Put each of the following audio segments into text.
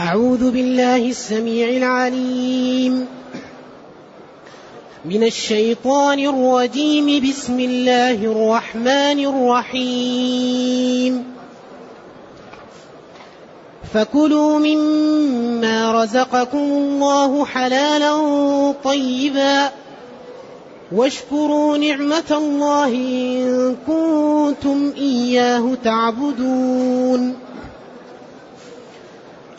أعوذ بالله السميع العليم. من الشيطان الرجيم. بسم الله الرحمن الرحيم. فكلوا مما رزقكم الله حلالا طيبا. واشكروا نعمة الله إن كنتم إياه تعبدون.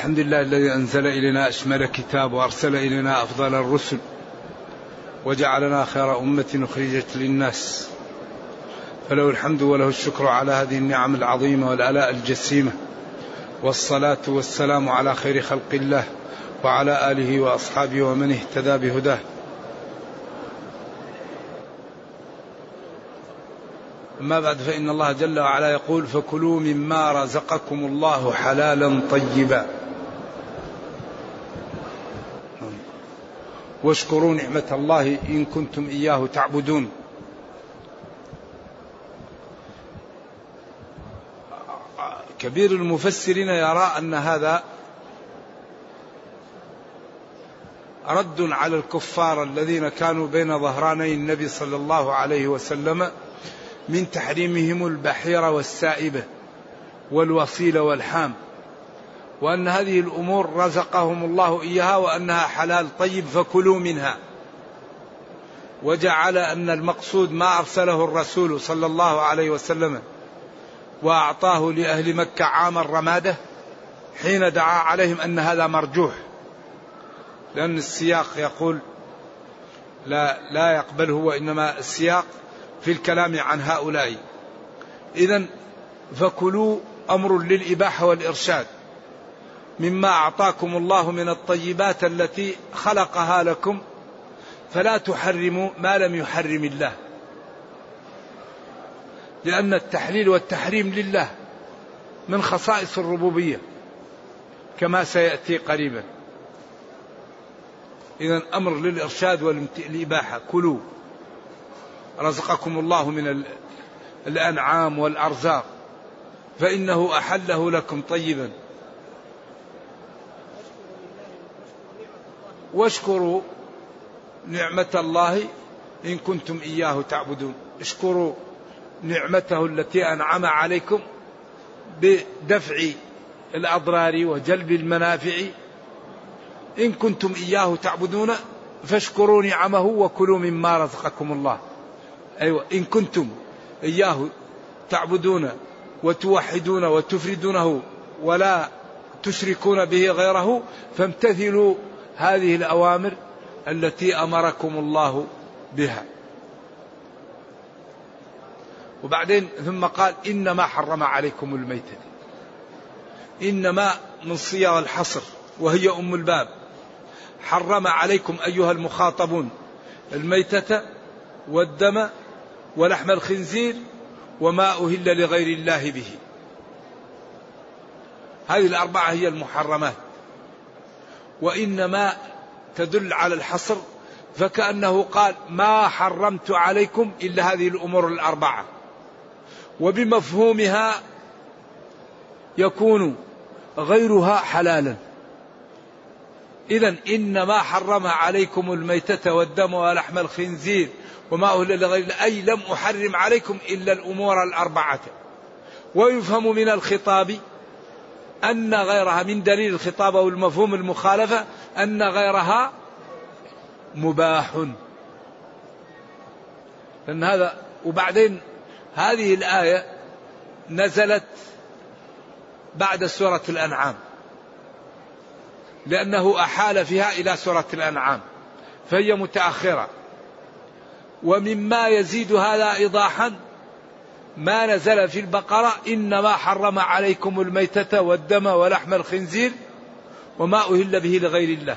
الحمد لله الذي أنزل إلينا أشمل كتاب وأرسل إلينا أفضل الرسل وجعلنا خير أمة أخرجت للناس. فله الحمد وله الشكر على هذه النعم العظيمة والآلاء الجسيمة والصلاة والسلام على خير خلق الله وعلى آله وأصحابه ومن اهتدى بهداه. أما بعد فإن الله جل وعلا يقول فكلوا مما رزقكم الله حلالا طيبا. واشكروا نعمة الله إن كنتم إياه تعبدون. كبير المفسرين يرى أن هذا رد على الكفار الذين كانوا بين ظهراني النبي صلى الله عليه وسلم من تحريمهم البحيرة والسائبة والوصيلة والحام. وأن هذه الأمور رزقهم الله إياها وأنها حلال طيب فكلوا منها. وجعل أن المقصود ما أرسله الرسول صلى الله عليه وسلم وأعطاه لأهل مكة عام الرمادة حين دعا عليهم أن هذا مرجوح. لأن السياق يقول لا لا يقبله وإنما السياق في الكلام عن هؤلاء. إذا فكلوا أمر للإباحة والإرشاد. مما أعطاكم الله من الطيبات التي خلقها لكم فلا تحرموا ما لم يحرم الله. لأن التحليل والتحريم لله من خصائص الربوبية كما سيأتي قريبا. إذا أمر للإرشاد والإباحة. كلوا. رزقكم الله من الأنعام والأرزاق فإنه أحله لكم طيبا. واشكروا نعمة الله إن كنتم إياه تعبدون. اشكروا نعمته التي أنعم عليكم بدفع الأضرار وجلب المنافع. إن كنتم إياه تعبدون فاشكروا نعمه وكلوا مما رزقكم الله. أيوة إن كنتم إياه تعبدون وتوحدون وتفردونه ولا تشركون به غيره فامتثلوا هذه الأوامر التي أمركم الله بها. وبعدين ثم قال إنما حرم عليكم الميتة. إنما من صيغ الحصر وهي أم الباب. حرم عليكم أيها المخاطبون الميتة والدم ولحم الخنزير وما أهل لغير الله به. هذه الأربعة هي المحرمات. وإنما تدل على الحصر فكأنه قال ما حرمت عليكم إلا هذه الأمور الأربعة. وبمفهومها يكون غيرها حلالا. إذا إنما حرم عليكم الميتة والدم ولحم الخنزير وما أهل لغير أي لم أحرم عليكم إلا الأمور الأربعة. ويفهم من الخطاب أن غيرها من دليل الخطاب أو المفهوم المخالفة أن غيرها مباح. لأن هذا وبعدين هذه الآية نزلت بعد سورة الأنعام لأنه أحال فيها إلى سورة الأنعام فهي متأخرة. ومما يزيد هذا إيضاحا ما نزل في البقرة إنما حرم عليكم الميتة والدم ولحم الخنزير وما أهل به لغير الله.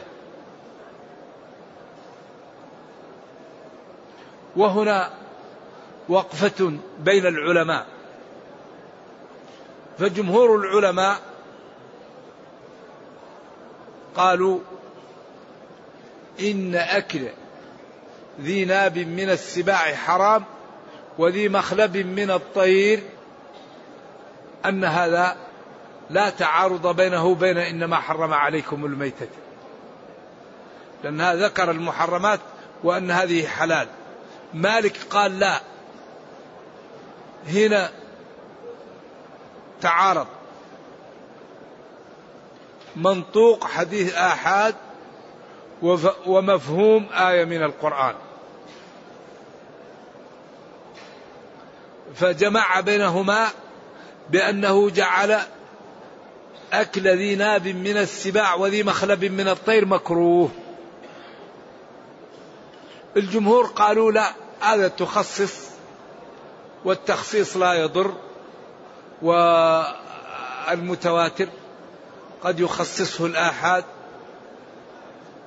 وهنا وقفة بين العلماء. فجمهور العلماء قالوا إن أكل ذي ناب من السباع حرام وذي مخلب من الطير أن هذا لا تعارض بينه وبين إنما حرم عليكم الميتة. لأنها ذكر المحرمات وأن هذه حلال. مالك قال لا. هنا تعارض. منطوق حديث آحاد ومفهوم آية من القرآن. فجمع بينهما بأنه جعل أكل ذي ناب من السباع وذي مخلب من الطير مكروه. الجمهور قالوا لا هذا تخصص والتخصيص لا يضر والمتواتر قد يخصصه الآحاد.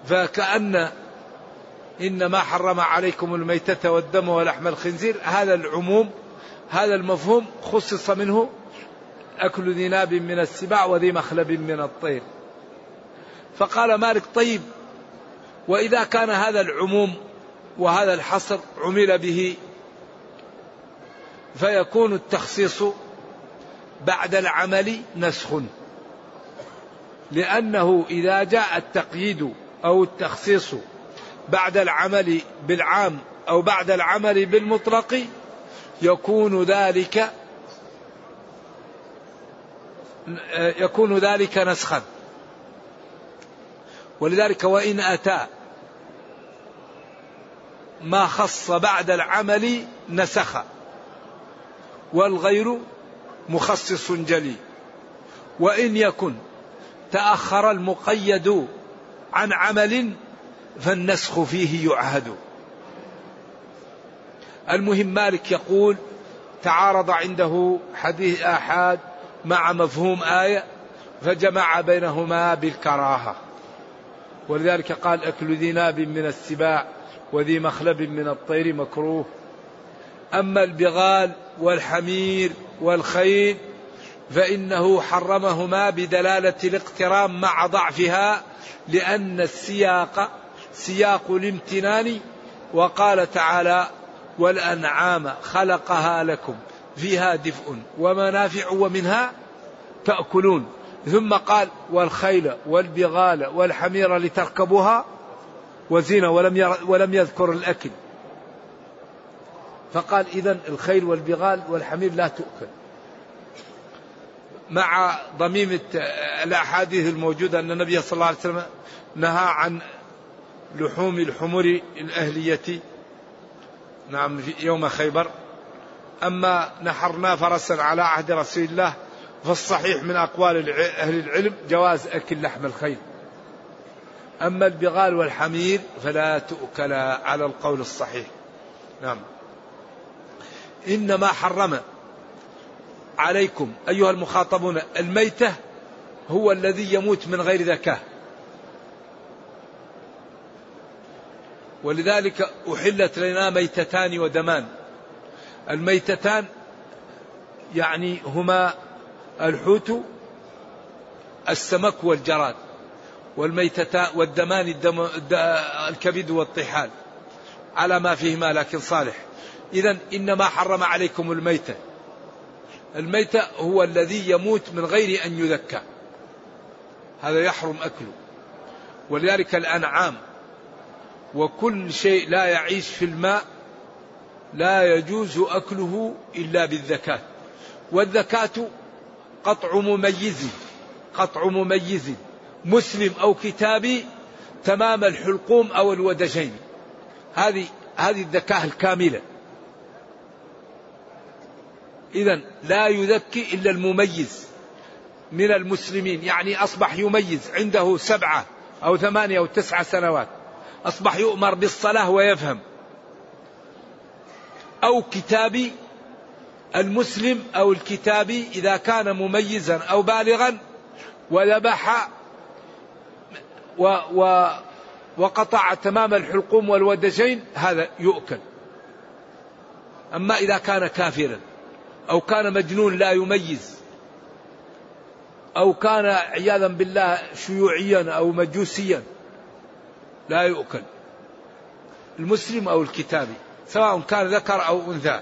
فكأن إنما حرم عليكم الميتة والدم ولحم الخنزير هذا العموم هذا المفهوم خصص منه أكل ذي ناب من السباع وذي مخلب من الطير. فقال مالك طيب وإذا كان هذا العموم وهذا الحصر عمل به فيكون التخصيص بعد العمل نسخ. لأنه إذا جاء التقييد أو التخصيص بعد العمل بالعام أو بعد العمل بالمطلق يكون ذلك يكون ذلك نسخا. ولذلك وإن أتى ما خص بعد العمل نسخ والغير مخصص جلي. وإن يكن تأخر المقيد عن عمل فالنسخ فيه يعهد. المهم مالك يقول تعارض عنده حديث آحاد مع مفهوم آية فجمع بينهما بالكراهة. ولذلك قال أكل ذي ناب من السباع وذي مخلب من الطير مكروه. أما البغال والحمير والخيل فإنه حرمهما بدلالة الاقتران مع ضعفها لأن السياق سياق الامتنان. وقال تعالى والأنعام خلقها لكم فيها دفء ومنافع ومنها تأكلون. ثم قال والخيل والبغال والحمير لتركبوها وزينة ولم, ولم يذكر الأكل. فقال إذا الخيل والبغال والحمير لا تؤكل. مع ضميم الأحاديث الموجودة أن النبي صلى الله عليه وسلم نهى عن لحوم الحمر الأهلية نعم يوم خيبر. أما نحرنا فرسا على عهد رسول الله فالصحيح من أقوال أهل العلم جواز أكل لحم الخيل. أما البغال والحمير فلا تؤكل على القول الصحيح. نعم. إنما حرم عليكم أيها المخاطبون الميتة هو الذي يموت من غير ذكاء. ولذلك أحلت لنا ميتتان ودمان. الميتتان يعني هما الحوت السمك والجراد والميتتان والدمان الدم الكبد والطحال. على ما فيهما لكن صالح. إذا إنما حرم عليكم الميتة. الميتة هو الذي يموت من غير أن يذكى. هذا يحرم أكله. ولذلك الأنعام وكل شيء لا يعيش في الماء لا يجوز أكله إلا بالذكاة والذكاة قطع مميز قطع مميز. مسلم أو كتابي تمام الحلقوم أو الودجين. هذه هذه الذكاء الكاملة. إذا لا يذكي إلا المميز من المسلمين. يعني أصبح يميز عنده سبعة أو ثمانية أو تسعة سنوات. أصبح يؤمر بالصلاة ويفهم. أو كتابي المسلم أو الكتابي إذا كان مميزا أو بالغا وذبح و و وقطع تمام الحلقوم والودجين هذا يؤكل. أما إذا كان كافرا أو كان مجنون لا يميز أو كان عياذا بالله شيوعيا أو مجوسيا لا يؤكل. المسلم أو الكتابي سواء كان ذكر أو أنثى.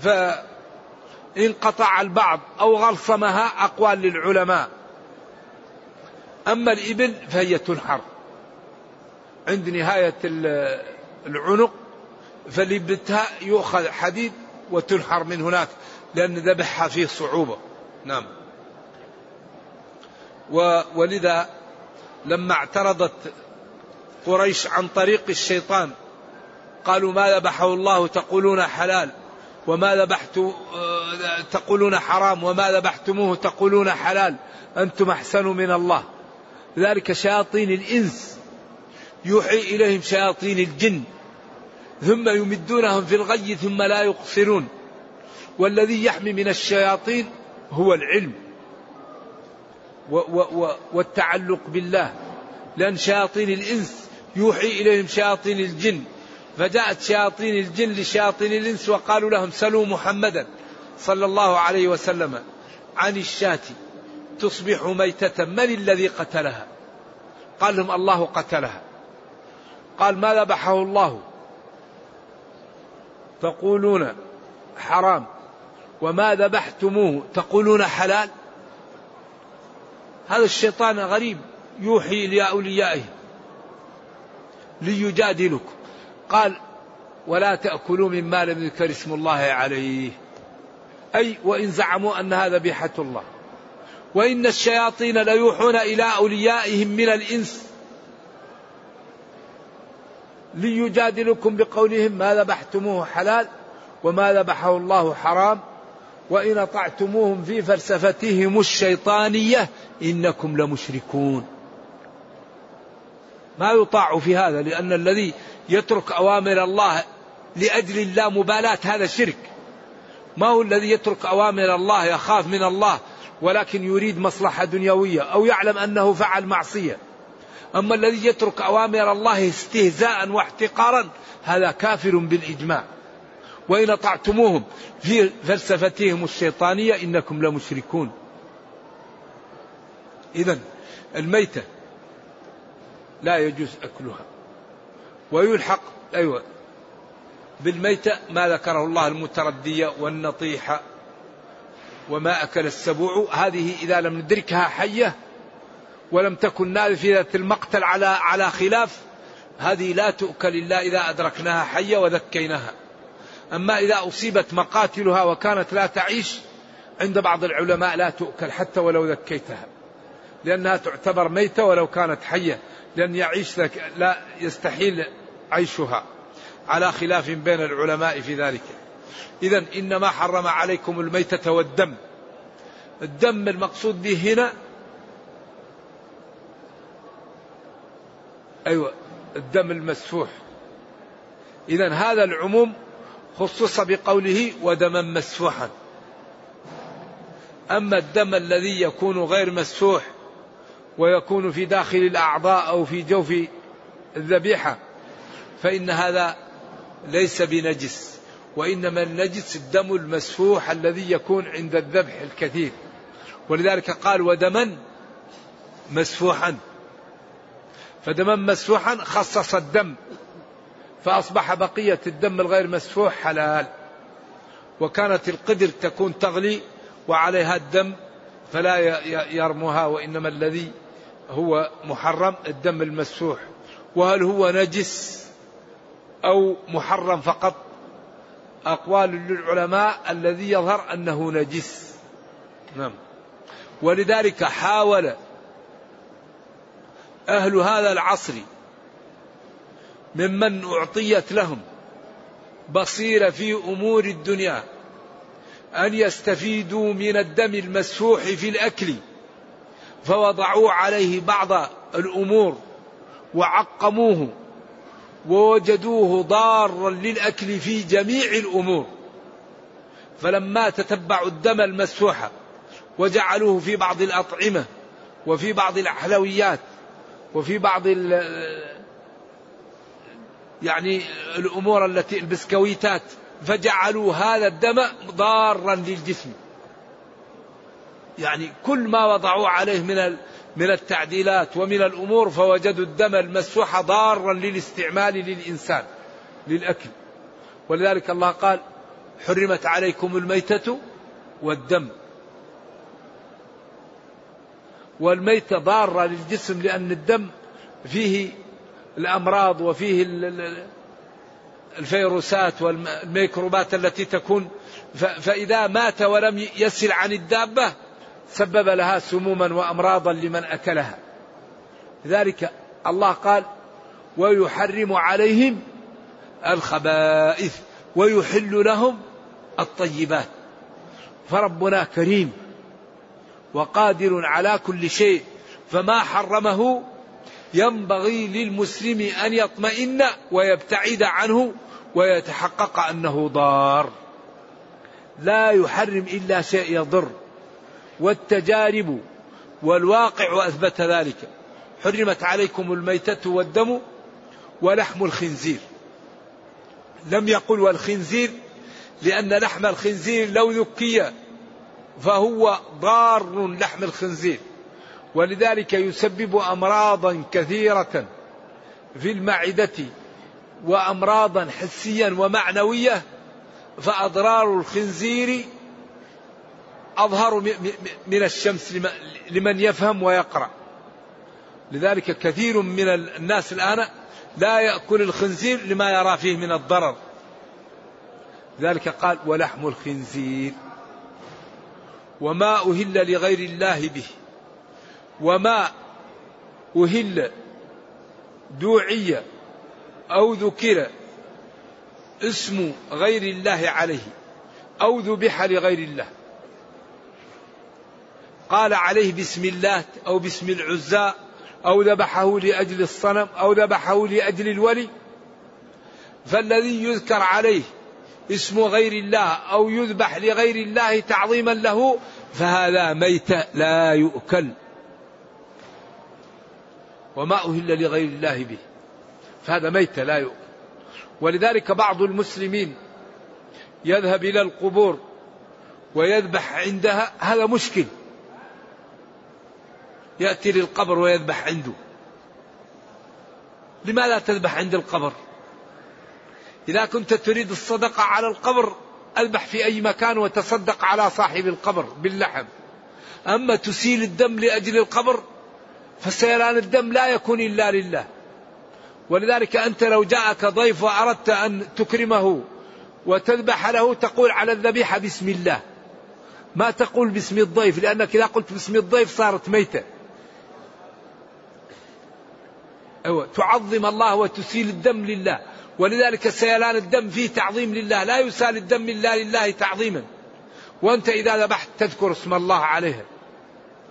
فإن قطع البعض أو غلصمها أقوال للعلماء. أما الإبل فهي تنحر. عند نهاية العنق فلبتها يؤخذ حديد وتنحر من هناك لأن ذبحها فيه صعوبة. نعم. ولذا لما اعترضت قريش عن طريق الشيطان قالوا ما ذبحه الله تقولون حلال وما ذبحت تقولون حرام وما ذبحتموه تقولون حلال أنتم أحسن من الله. ذلك شياطين الإنس. يوحي إليهم شياطين الجن. ثم يمدونهم في الغي ثم لا يقصرون. والذي يحمي من الشياطين هو العلم. والتعلق بالله. لأن شياطين الإنس يوحي إليهم شياطين الجن. فجاءت شياطين الجن لشياطين الإنس وقالوا لهم سلوا محمدا صلى الله عليه وسلم عن الشاة. تصبح ميتة. من الذي قتلها؟ قال لهم الله قتلها. قال ما ذبحه الله؟ تقولون حرام. وما ذبحتموه تقولون حلال؟ هذا الشيطان غريب يوحي لأوليائه ليجادلكم قال ولا تأكلوا مما لم يذكر اسم الله عليه. أي وإن زعموا أن هذا ذبيحة الله. وإن الشياطين ليوحون إلى أوليائهم من الإنس ليجادلكم بقولهم ما ذبحتموه حلال وما ذبحه الله حرام وإن أطعتموهم في فلسفتهم الشيطانية إنكم لمشركون. ما يطاع في هذا لأن الذي يترك أوامر الله لأجل الله مبالاة هذا شرك. ما هو الذي يترك أوامر الله يخاف من الله ولكن يريد مصلحة دنيوية أو يعلم أنه فعل معصية. أما الذي يترك أوامر الله استهزاء واحتقارا هذا كافر بالإجماع. وإن أطعتموهم في فلسفتهم الشيطانية إنكم لمشركون. إذا الميتة لا يجوز أكلها ويلحق أيوة بالميتة ما ذكره الله المتردية والنطيحة وما أكل السبوع. هذه إذا لم ندركها حية ولم تكن نافذة المقتل على على خلاف هذه لا تؤكل إلا إذا أدركناها حية وذكيناها. أما إذا أصيبت مقاتلها وكانت لا تعيش عند بعض العلماء لا تؤكل حتى ولو ذكيتها. لأنها تعتبر ميتة ولو كانت حية. لأن يعيش لك لا يستحيل عيشها على خلاف بين العلماء في ذلك. إذا إنما حرم عليكم الميتة والدم. الدم المقصود به هنا أيوة الدم المسفوح. إذا هذا العموم خصص بقوله ودما مسفوحا. أما الدم الذي يكون غير مسفوح ويكون في داخل الأعضاء أو في جوف الذبيحة. فإن هذا ليس بنجس وإنما النجس الدم المسفوح الذي يكون عند الذبح الكثير. ولذلك قال ودما مسفوحا فدما مسفوحا خصص الدم فأصبح بقية الدم الغير مسفوح حلال. وكانت القدر تكون تغلي وعليها الدم فلا يرمها وإنما الذي هو محرم الدم المسفوح. وهل هو نجس أو محرم فقط؟ أقوال للعلماء الذي يظهر أنه نجس. نعم. ولذلك حاول أهل هذا العصر ممن أعطيت لهم بصيرة في أمور الدنيا أن يستفيدوا من الدم المسفوح في الأكل. فوضعوا عليه بعض الأمور وعقموه ووجدوه ضارا للأكل في جميع الأمور. فلما تتبعوا الدم المسفوح وجعلوه في بعض الأطعمة وفي بعض الحلويات وفي بعض يعني الأمور التي البسكويتات فجعلوا هذا الدم ضارا للجسم. يعني كل ما وضعوا عليه من من التعديلات ومن الأمور فوجدوا الدم المسوح ضارا للاستعمال للإنسان للأكل. ولذلك الله قال حرمت عليكم الميتة والدم. والميتة ضارة للجسم لأن الدم فيه الأمراض وفيه الفيروسات والميكروبات التي تكون. فإذا مات ولم يسل عن الدابة سبب لها سموما وأمراضا لمن أكلها. لذلك الله قال ويحرم عليهم الخبائث ويحل لهم الطيبات. فربنا كريم وقادر على كل شيء فما حرمه ينبغي للمسلم أن يطمئن ويبتعد عنه ويتحقق أنه ضار. لا يحرم إلا شيء يضر. والتجارب والواقع أثبت ذلك. حرمت عليكم الميتة والدم ولحم الخنزير. لم يقل والخنزير لأن لحم الخنزير لو ذكي فهو ضار لحم الخنزير. ولذلك يسبب امراضا كثيرة في المعدة وامراضا حسيا ومعنوية فأضرار الخنزير أظهر من الشمس لمن يفهم ويقرأ. لذلك كثير من الناس الآن لا يأكل الخنزير لما يرى فيه من الضرر. ذلك قال ولحم الخنزير وما أهل لغير الله به وما أهل دوعي أو ذكر اسم غير الله عليه أو ذبح لغير الله. قال عليه بسم الله أو بسم العزى أو ذبحه لأجل الصنم أو ذبحه لأجل الولي. فالذي يذكر عليه اسم غير الله أو يذبح لغير الله تعظيما له فهذا ميت لا يؤكل. وما أهل لغير الله به. فهذا ميت لا يؤكل. ولذلك بعض المسلمين يذهب إلى القبور ويذبح عندها. هذا مشكل. يأتي للقبر ويذبح عنده. لماذا تذبح عند القبر؟ إذا كنت تريد الصدقة على القبر أذبح في أي مكان وتصدق على صاحب القبر باللحم. أما تسيل الدم لأجل القبر فسيلان الدم لا يكون إلا لله. ولذلك أنت لو جاءك ضيف وأردت أن تكرمه وتذبح له تقول على الذبيحة بسم الله. ما تقول باسم الضيف لأنك إذا قلت باسم الضيف صارت ميتة. أيوة. تعظم الله وتسيل الدم لله. ولذلك سيلان الدم فيه تعظيم لله. لا يسال الدم إلا لله تعظيما. وأنت إذا ذبحت تذكر اسم الله عليها.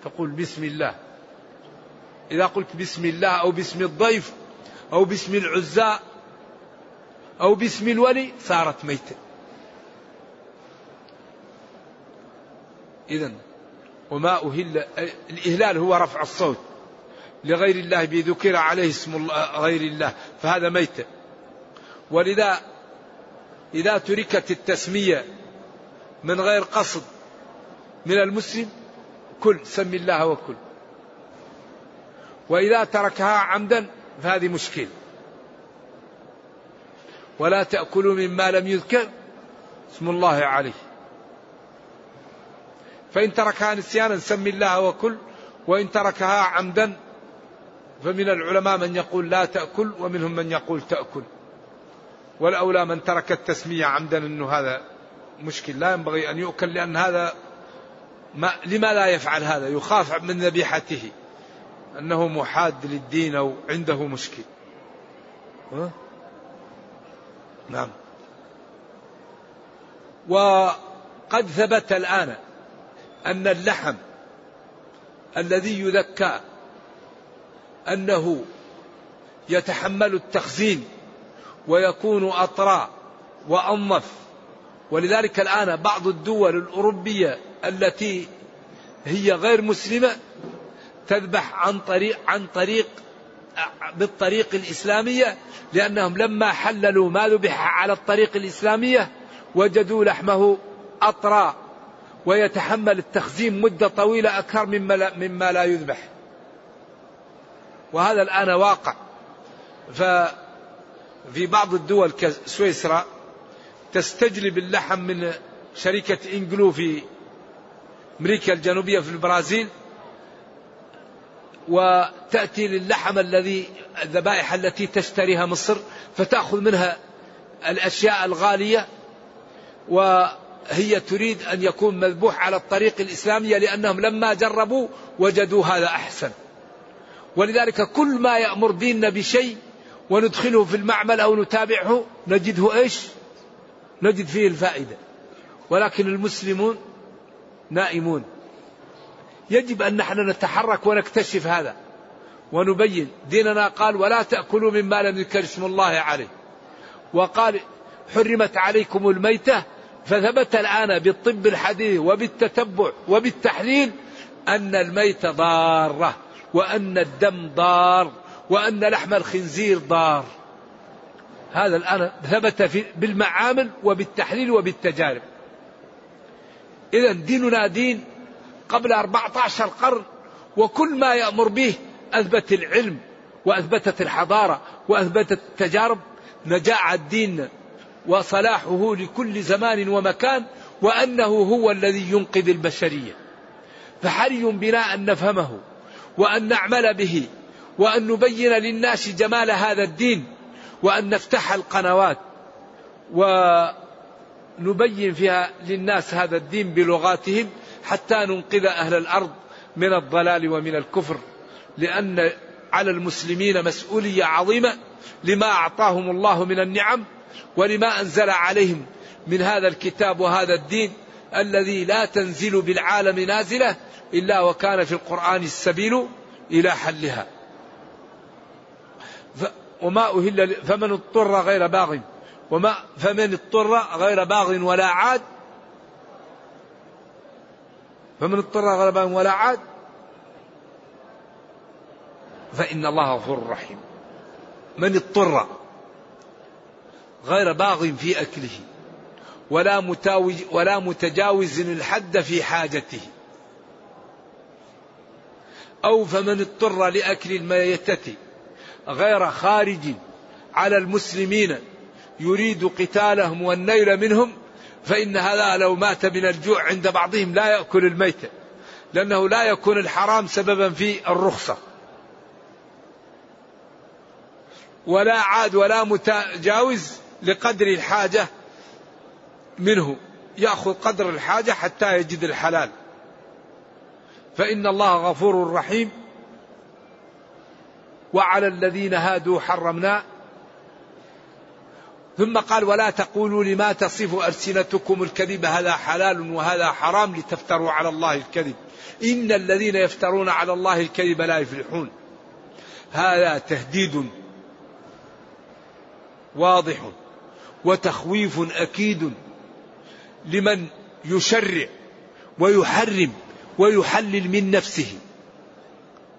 تقول بسم الله. إذا قلت بسم الله أو باسم الضيف أو باسم العزاء أو باسم الولي صارت ميتة. إذا وما أهل الإهلال هو رفع الصوت. لغير الله بذكر عليه اسم غير الله فهذا ميتة ولذا إذا تركت التسمية من غير قصد من المسلم كل سم الله وكل. وإذا تركها عمدا فهذه مشكلة ولا تأكلوا مما لم يذكر اسم الله عليه. فإن تركها نسيانا سم الله وكل. وإن تركها عمدا فمن العلماء من يقول لا تأكل ومنهم من يقول تأكل. والأولى من ترك التسمية عمدا أنه هذا مشكل. لا ينبغي أن يؤكل لأن هذا ما لما لا يفعل هذا؟ يخاف من ذبيحته. أنه محاد للدين أو عنده مشكل. نعم. وقد ثبت الآن أن اللحم الذي يذكى أنه يتحمل التخزين ويكون أطرى وأنظف. ولذلك الآن بعض الدول الأوروبية التي هي غير مسلمة تذبح عن طريق عن طريق بالطريق الإسلامية لأنهم لما حللوا ما ذبح على الطريق الإسلامية وجدوا لحمه أطرى ويتحمل التخزين مدة طويلة أكثر مما لا, مما لا يذبح. وهذا الآن واقع. ففي بعض الدول كسويسرا تستجلب اللحم من شركة إنجلو في أمريكا الجنوبية في البرازيل وتأتي للحم الذي الذبائح التي تشتريها مصر فتأخذ منها الأشياء الغالية وهي تريد أن يكون مذبوح على الطريق الإسلامية لأنهم لما جربوا وجدوا هذا أحسن. ولذلك كل ما يأمر ديننا بشيء وندخله في المعمل أو نتابعه نجده إيش؟ نجد فيه الفائدة. ولكن المسلمون نائمون. يجب أن نحن نتحرك ونكتشف هذا ونبين. ديننا قال ولا تأكلوا مما لم يذكر اسم الله عليه. وقال حرمت عليكم الميتة فثبت الآن بالطب الحديث وبالتتبع وبالتحليل أن الميتة ضارة. وأن الدم ضار وأن لحم الخنزير ضار. هذا الآن ثبت في بالمعامل وبالتحليل وبالتجارب. إذا ديننا دين قبل 14 قرن وكل ما يأمر به أثبت العلم وأثبتت الحضارة وأثبتت التجارب. نجاع الدين وصلاحه لكل زمان ومكان وأنه هو الذي ينقذ البشرية. فحري بنا أن نفهمه. وأن نعمل به وأن نبين للناس جمال هذا الدين وأن نفتح القنوات ونبين فيها للناس هذا الدين بلغاتهم حتى ننقذ أهل الأرض من الضلال ومن الكفر. لأن على المسلمين مسؤولية عظيمة لما أعطاهم الله من النعم ولما أنزل عليهم من هذا الكتاب وهذا الدين. الذي لا تنزل بالعالم نازلة إلا وكان في القرآن السبيل إلى حلها. وما أهل فمن اضطر غير باغ. وما فمن اضطر غير باغ ولا عاد. فمن اضطر غير باغ ولا عاد. فإن الله غفور رحيم. من اضطر غير باغ في أكله. ولا متاوج ولا متجاوز الحد في حاجته. أو فمن اضطر لأكل الميتة غير خارج على المسلمين يريد قتالهم والنيل منهم فإن هذا لو مات من الجوع عند بعضهم لا يأكل الميتة لأنه لا يكون الحرام سببا في الرخصة. ولا عاد ولا متجاوز لقدر الحاجة منه يأخذ قدر الحاجة حتى يجد الحلال. فإن الله غفور رحيم. وعلى الذين هادوا حرمنا. ثم قال ولا تقولوا لما تصف ألسنتكم الكذب هذا حلال وهذا حرام لتفتروا على الله الكذب. إن الذين يفترون على الله الكذب لا يفلحون. هذا تهديد واضح وتخويف أكيد. لمن يشرع ويحرم ويحلل من نفسه.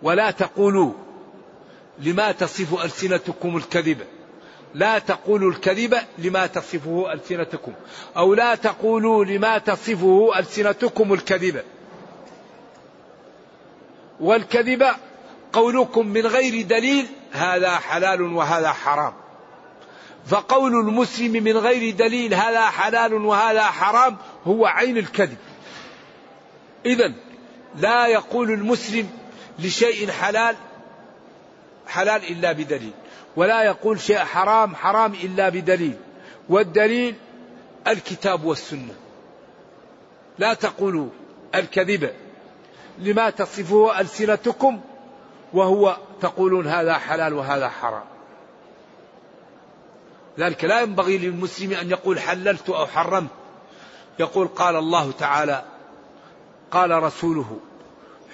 ولا تقولوا لما تصف ألسنتكم الكذب. لا تقولوا الكذب لما تصفه ألسنتكم. أو لا تقولوا لما تصفه ألسنتكم الكذب. والكذب قولكم من غير دليل هذا حلال وهذا حرام. فقول المسلم من غير دليل هذا حلال وهذا حرام هو عين الكذب. إذا لا يقول المسلم لشيء حلال حلال إلا بدليل ولا يقول شيء حرام حرام إلا بدليل والدليل الكتاب والسنة. لا تقولوا الكذب لما تصفه ألسنتكم وهو تقولون هذا حلال وهذا حرام. ذلك لا ينبغي للمسلم أن يقول حللت أو حرمت. يقول قال الله تعالى قال رسوله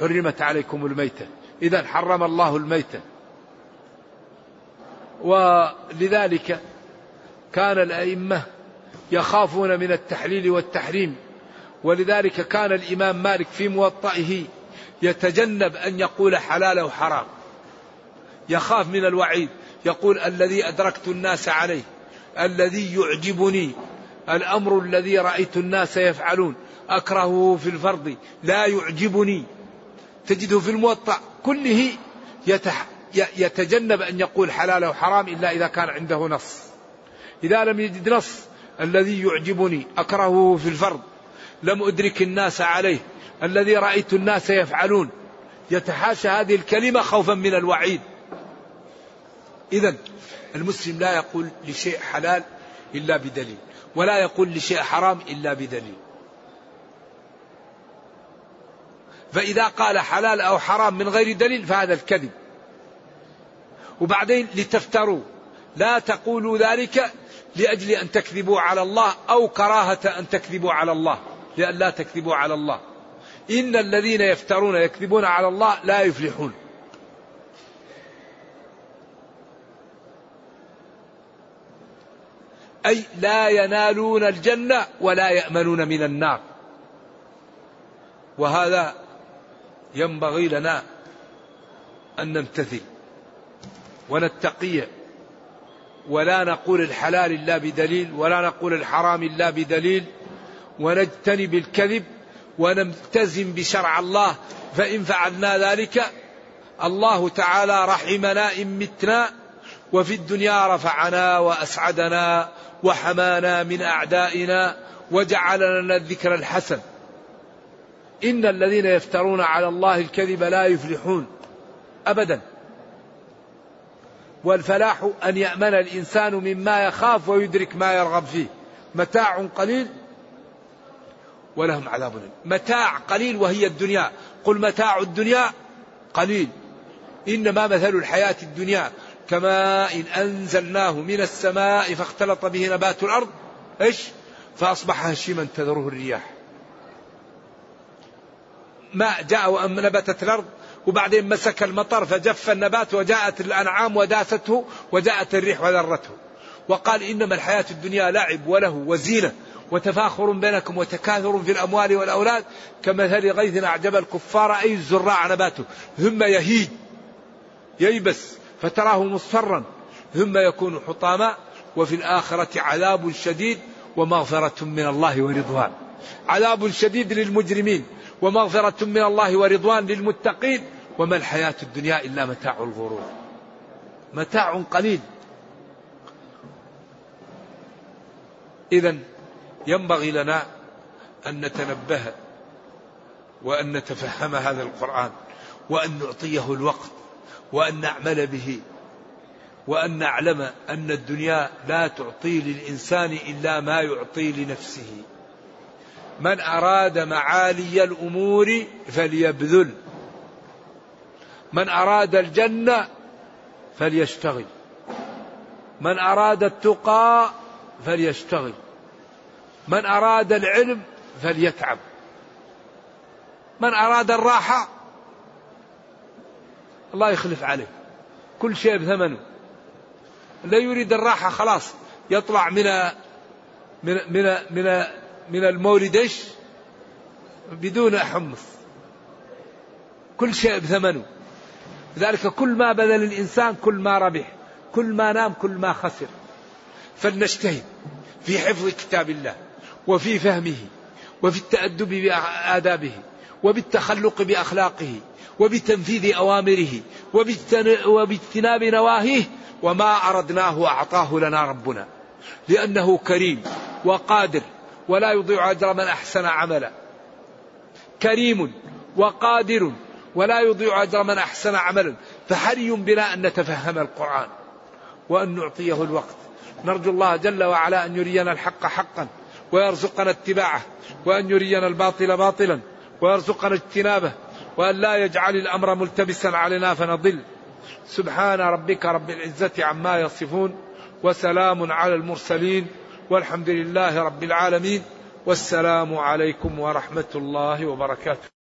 حرمت عليكم الميتة. إذا حرم الله الميتة. ولذلك كان الأئمة يخافون من التحليل والتحريم. ولذلك كان الإمام مالك في موطئه يتجنب أن يقول حلال أو حرام. يخاف من الوعيد. يقول الذي أدركت الناس عليه الذي يعجبني الأمر الذي رأيت الناس يفعلون أكرهه في الفرض لا يعجبني. تجده في الموطأ كله يتح يتجنب أن يقول حلال أو حرام إلا إذا كان عنده نص. إذا لم يجد نص الذي يعجبني أكرهه في الفرض. لم أدرك الناس عليه الذي رأيت الناس يفعلون. يتحاشى هذه الكلمة خوفا من الوعيد. إذا المسلم لا يقول لشيء حلال إلا بدليل ولا يقول لشيء حرام إلا بدليل. فإذا قال حلال أو حرام من غير دليل فهذا الكذب. وبعدين لتفتروا لا تقولوا ذلك لأجل أن تكذبوا على الله أو كراهة أن تكذبوا على الله لأن لا تكذبوا على الله. إن الذين يفترون يكذبون على الله لا يفلحون. أي لا ينالون الجنة ولا يأمنون من النار. وهذا ينبغي لنا أن نمتثل ونتقي ولا نقول الحلال إلا بدليل ولا نقول الحرام إلا بدليل ونجتنب الكذب ونلتزم بشرع الله. فإن فعلنا ذلك الله تعالى رحمنا إن متنا وفي الدنيا رفعنا وأسعدنا وحمانا من أعدائنا وجعل لنا الذكر الحسن. إن الذين يفترون على الله الكذب لا يفلحون أبدا. والفلاح أن يأمن الإنسان مما يخاف ويدرك ما يرغب فيه. متاع قليل ولهم عذاب متاع قليل وهي الدنيا. قل متاع الدنيا قليل. إنما مثل الحياة الدنيا. كماء أنزلناه من السماء فاختلط به نبات الأرض إيش؟ فأصبح هشيما تذره الرياح. ماء جاء وأنبتت الأرض وبعدين مسك المطر فجف النبات وجاءت الأنعام وداسته وجاءت الريح وذرته. وقال إنما الحياة الدنيا لعب وله وزينة وتفاخر بينكم وتكاثر في الأموال والأولاد كمثل غيث أعجب الكفار أي الزراع نباته ثم يهيج ييبس فتراه مصفرا ثم يكون حطاما وفي الآخرة عذاب شديد ومغفرة من الله ورضوان. عذاب شديد للمجرمين ومغفرة من الله ورضوان للمتقين. وما الحياة الدنيا إلا متاع الغرور. متاع قليل. إذا ينبغي لنا أن نتنبه وأن نتفهم هذا القرآن وأن نعطيه الوقت وأن نعمل به وأن نعلم أن الدنيا لا تعطي للإنسان إلا ما يعطي لنفسه. من أراد معالي الأمور فليبذل. من أراد الجنة فليشتغل. من أراد التقى فليشتغل. من أراد العلم فليتعب. من أراد الراحة الله يخلف عليه. كل شيء بثمنه. لا يريد الراحة خلاص. يطلع من من من من من المولد؟ بدون حمص. كل شيء بثمنه. ذلك كل ما بذل الإنسان كل ما ربح. كل ما نام كل ما خسر. فلنجتهد في حفظ كتاب الله وفي فهمه وفي التأدب بآدابه وبالتخلق بأخلاقه. وبتنفيذ أوامره وباجتناب نواهيه وما أردناه أعطاه لنا ربنا. لأنه كريم وقادر ولا يضيع أجر من أحسن عملا. كريم وقادر ولا يضيع أجر من أحسن عملا. فحري بنا أن نتفهم القرآن وأن نعطيه الوقت. نرجو الله جل وعلا أن يرينا الحق حقا ويرزقنا اتباعه وأن يرينا الباطل باطلا ويرزقنا اجتنابه وأن لا يجعل الأمر ملتبسا علينا فنضل. سبحان ربك رب العزة عما يصفون وسلام على المرسلين والحمد لله رب العالمين والسلام عليكم ورحمة الله وبركاته.